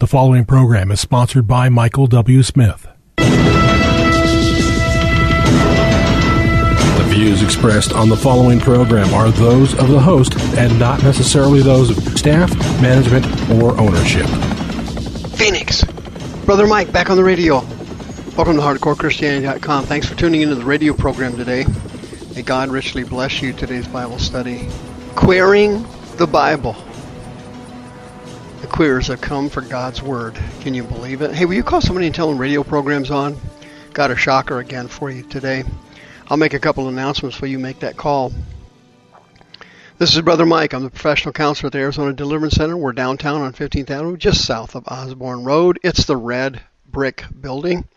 The following program is sponsored by Michael W. Smith. The views expressed on the following program are those of the host and not necessarily those of staff, management, or ownership. Phoenix. Brother Mike back on the radio. Welcome to HardcoreChristianity.com. Thanks for tuning into the radio program today. May God richly bless you today's Bible study. Queering the Bible. The queers have come for God's Word. Can you believe it? Hey, will you call somebody and tell them radio program's on? Got a shocker again for you today. I'll make a couple announcements for you make that call. This is Brother Mike. I'm the professional counselor at the Arizona Deliverance Center. We're downtown on 15th Avenue, just south of Osborn Road. It's the red brick building.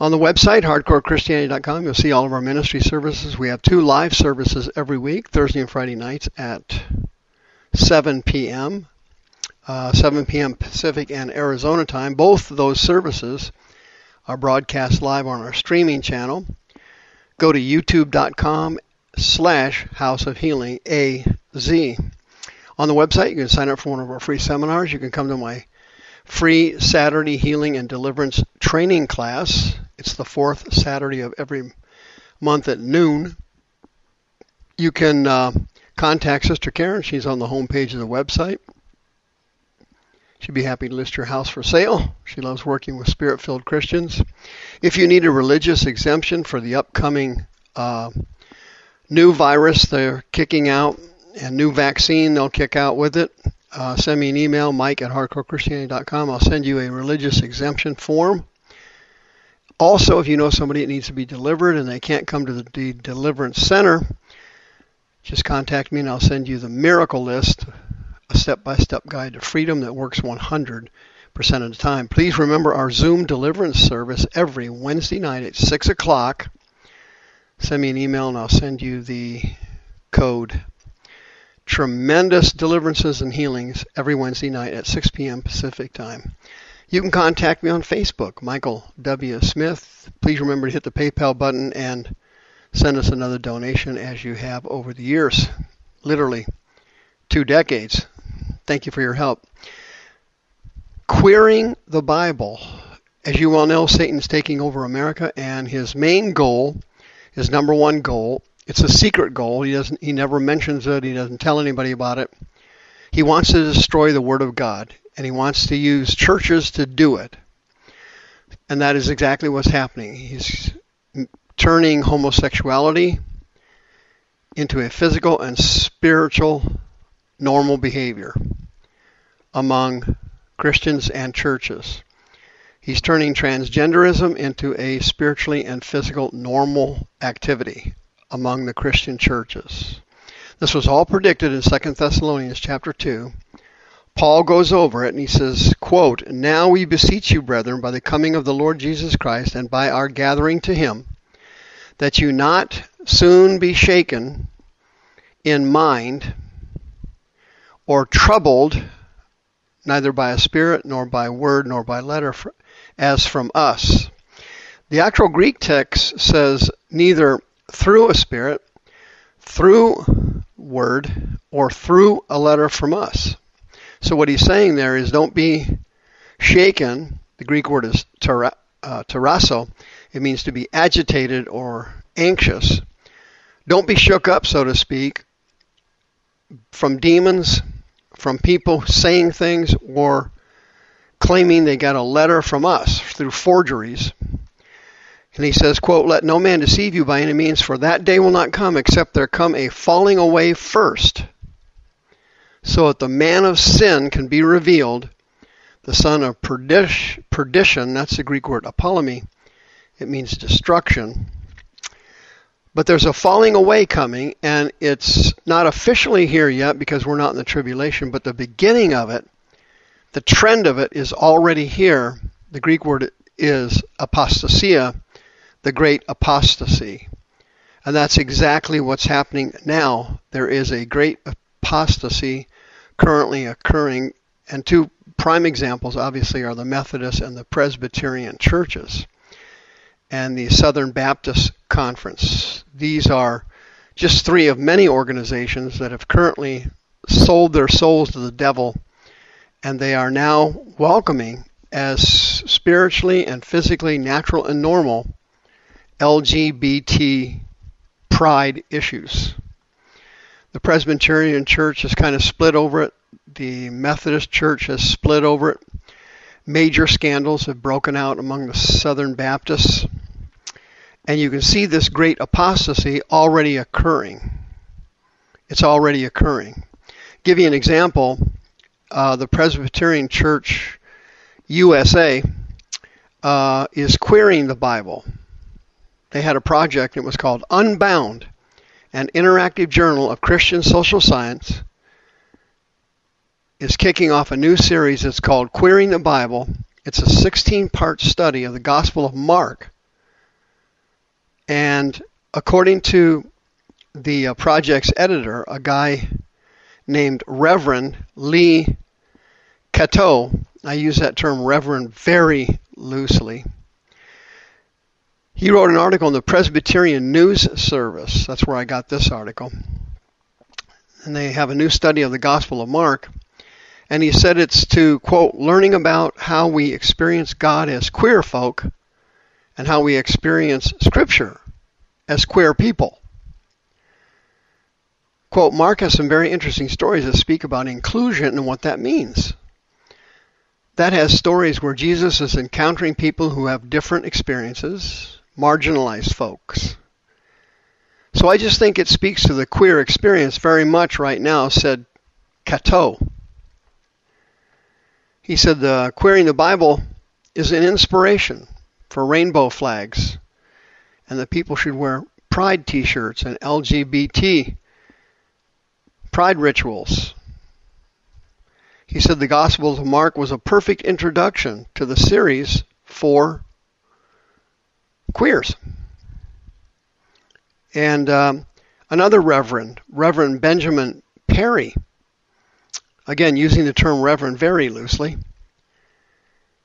On the website, hardcorechristianity.com, you'll see all of our ministry services. We have two live services every week, Thursday and Friday nights at 7 p.m., uh, 7 p.m. Pacific and Arizona time. Both of those services are broadcast live on our streaming channel. Go to youtube.com slash House of Healing AZ. On the website, you can sign up for one of our free seminars. You can come to my free Saturday Healing and Deliverance training class. It's the fourth Saturday of every month at noon. You can uh, contact Sister Karen. She's on the home page of the website. She'd be happy to list your house for sale. She loves working with spirit filled Christians. If you need a religious exemption for the upcoming uh, new virus they're kicking out and new vaccine they'll kick out with it, uh, send me an email, mike at hardcorechristianity.com. I'll send you a religious exemption form. Also, if you know somebody that needs to be delivered and they can't come to the deliverance center, just contact me and I'll send you the miracle list, a step by step guide to freedom that works 100% of the time. Please remember our Zoom deliverance service every Wednesday night at 6 o'clock. Send me an email and I'll send you the code. Tremendous deliverances and healings every Wednesday night at 6 p.m. Pacific time. You can contact me on Facebook, Michael W. Smith. Please remember to hit the PayPal button and send us another donation as you have over the years. Literally two decades. Thank you for your help. Queering the Bible. As you well know, Satan's taking over America, and his main goal, his number one goal, it's a secret goal. He doesn't he never mentions it, he doesn't tell anybody about it. He wants to destroy the word of God, and he wants to use churches to do it. And that is exactly what's happening. He's turning homosexuality into a physical and spiritual normal behavior among Christians and churches. He's turning transgenderism into a spiritually and physical normal activity among the Christian churches. This was all predicted in 2 Thessalonians chapter 2. Paul goes over it and he says, quote, Now we beseech you, brethren, by the coming of the Lord Jesus Christ and by our gathering to him, that you not soon be shaken in mind or troubled neither by a spirit nor by word nor by letter as from us. The actual Greek text says neither through a spirit, through word, or through a letter from us. So what he's saying there is don't be shaken. The Greek word is uh, tarasso. It means to be agitated or anxious. Don't be shook up, so to speak, from demons, from people saying things, or claiming they got a letter from us through forgeries. And he says, quote, Let no man deceive you by any means, for that day will not come except there come a falling away first, so that the man of sin can be revealed, the son of perdition, that's the Greek word apollumi, it means destruction. But there's a falling away coming, and it's not officially here yet because we're not in the tribulation, but the beginning of it, the trend of it is already here. The Greek word is apostasia, the great apostasy. And that's exactly what's happening now. There is a great apostasy currently occurring, and two prime examples obviously are the Methodist and the Presbyterian churches and the Southern Baptist Conference. These are just three of many organizations that have currently sold their souls to the devil and they are now welcoming as spiritually and physically natural and normal LGBT pride issues. The Presbyterian Church is kind of split over it. The Methodist Church has split over it. Major scandals have broken out among the Southern Baptists. And you can see this great apostasy already occurring. It's already occurring. Give you an example. Uh, the Presbyterian Church USA uh, is queering the Bible. They had a project, it was called Unbound, an interactive journal of Christian social science, is kicking off a new series. It's called Queering the Bible. It's a 16 part study of the Gospel of Mark. And according to the uh, project's editor, a guy named Reverend Lee Catoe, I use that term Reverend very loosely. He wrote an article in the Presbyterian News Service. That's where I got this article. And they have a new study of the Gospel of Mark. And he said it's to, quote, learning about how we experience God as queer folk and how we experience Scripture as queer people. Quote, Mark has some very interesting stories that speak about inclusion and what that means. That has stories where Jesus is encountering people who have different experiences, marginalized folks. So I just think it speaks to the queer experience very much right now, said Catoe. He said the queering the Bible is an inspiration for rainbow flags, and that people should wear pride t-shirts and LGBT pride rituals. He said the Gospel of Mark was a perfect introduction to the series for queers. And um, another reverend, Reverend Benjamin Perry, again using the term reverend very loosely,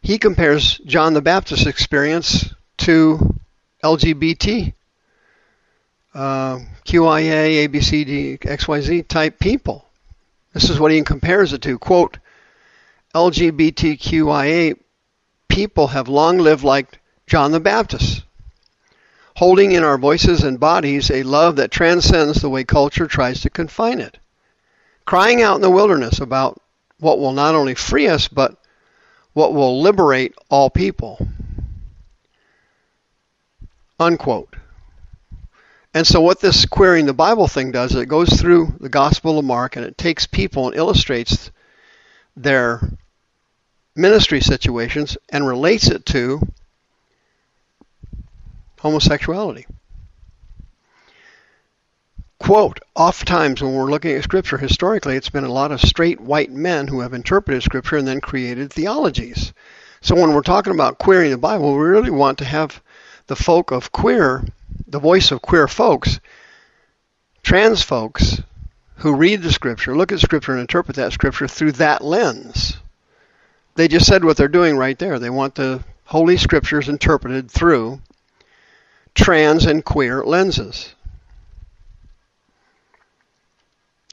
he compares John the Baptist's experience to LGBT, uh, QIA, ABCD, XYZ type people. This is what he compares it to. Quote, LGBTQIA people have long lived like John the Baptist holding in our voices and bodies a love that transcends the way culture tries to confine it. Crying out in the wilderness about what will not only free us, but what will liberate all people. Unquote. And so, what this queering the Bible thing does, is it goes through the Gospel of Mark and it takes people and illustrates their ministry situations and relates it to homosexuality. Quote, oftentimes when we're looking at Scripture historically, it's been a lot of straight white men who have interpreted Scripture and then created theologies. So when we're talking about queering the Bible, we really want to have the folk of queer, the voice of queer folks, trans folks, who read the Scripture, look at Scripture, and interpret that Scripture through that lens. They just said what they're doing right there. They want the Holy Scriptures interpreted through trans and queer lenses.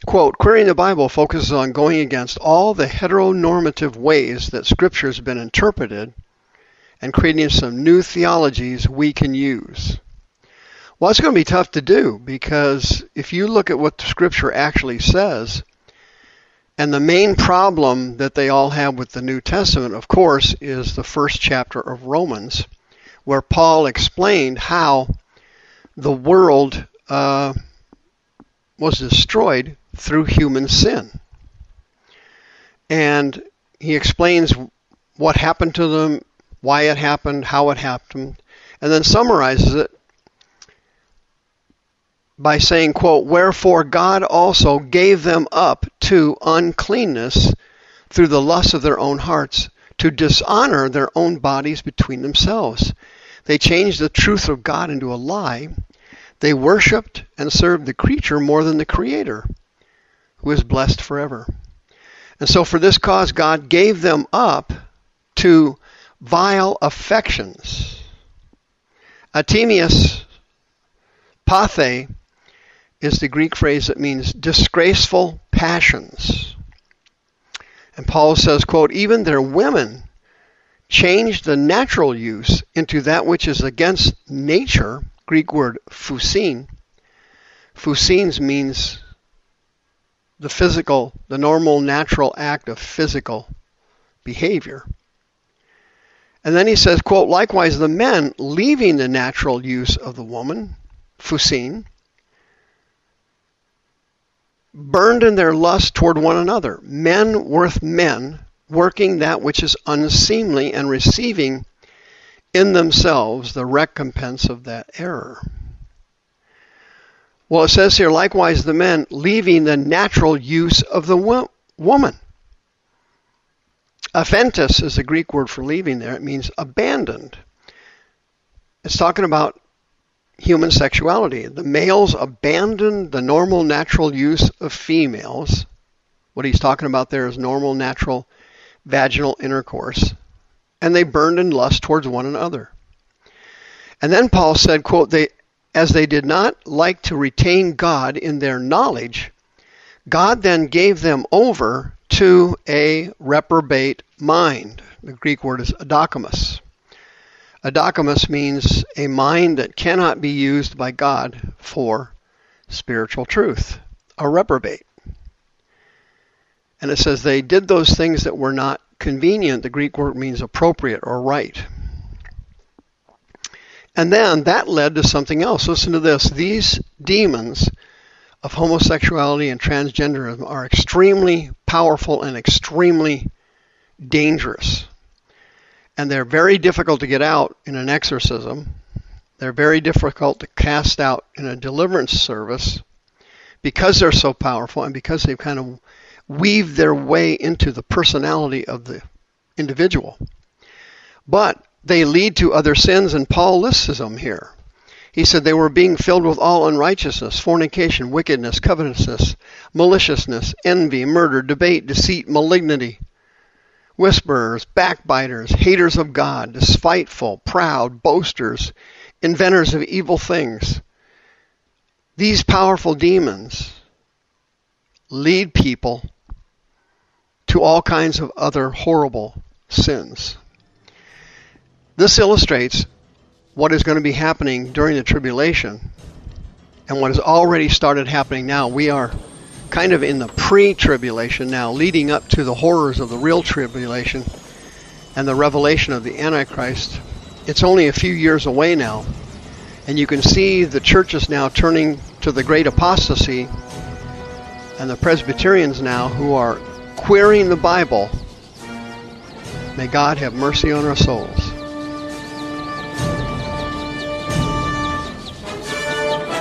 Quote, queering the Bible focuses on going against all the heteronormative ways that Scripture has been interpreted and creating some new theologies we can use. Well, it's going to be tough to do because if you look at what the Scripture actually says, and the main problem that they all have with the New Testament, of course, is the first chapter of Romans where Paul explained how the world uh, was destroyed through human sin. And he explains what happened to them, why it happened, how it happened, and then summarizes it by saying, quote, Wherefore God also gave them up to uncleanness through the lust of their own hearts, to dishonor their own bodies between themselves. They changed the truth of God into a lie. They worshiped and served the creature more than the Creator, who is blessed forever. And so, for this cause, God gave them up to vile affections. Atimias pathe is the Greek phrase that means disgraceful passions. And Paul says, quote, even their women changed the natural use into that which is against nature, Greek word phusin. Phusines means the physical, the normal, natural act of physical behavior. And then he says, quote, likewise the men leaving the natural use of the woman, phusin, burned in their lust toward one another, men worth men, working that which is unseemly and receiving in themselves the recompense of that error. Well, it says here, likewise, the men leaving the natural use of the wo- woman. Aphentis is the Greek word for leaving there. It means abandoned. It's talking about human sexuality. The males abandoned the normal natural use of females. What he's talking about there is normal natural vaginal intercourse. And they burned in lust towards one another. And then Paul said, quote, they as they did not like to retain God in their knowledge, God then gave them over to a reprobate mind. The Greek word is adokimos. Adokimos means a mind that cannot be used by God for spiritual truth, a reprobate. And it says they did those things that were not convenient. The Greek word means appropriate or right. And then that led to something else. Listen to this. These demons of homosexuality and transgenderism are extremely powerful and extremely dangerous and they're very difficult to get out in an exorcism. They're very difficult to cast out in a deliverance service because they're so powerful and because they've kind of weaved their way into the personality of the individual. But they lead to other sins, and Paul lists them here. He said they were being filled with all unrighteousness, fornication, wickedness, covetousness, maliciousness, envy, murder, debate, deceit, malignity whisperers, backbiters, haters of God, despiteful, proud, boasters, inventors of evil things. These powerful demons lead people to all kinds of other horrible sins. This illustrates what is going to be happening during the tribulation and what has already started happening now. We are kind of in the pre-tribulation now, leading up to the horrors of the real tribulation and the revelation of the Antichrist. It's only a few years away now, and you can see the churches now turning to the great apostasy and the Presbyterians now who are queering the Bible. May God have mercy on our souls.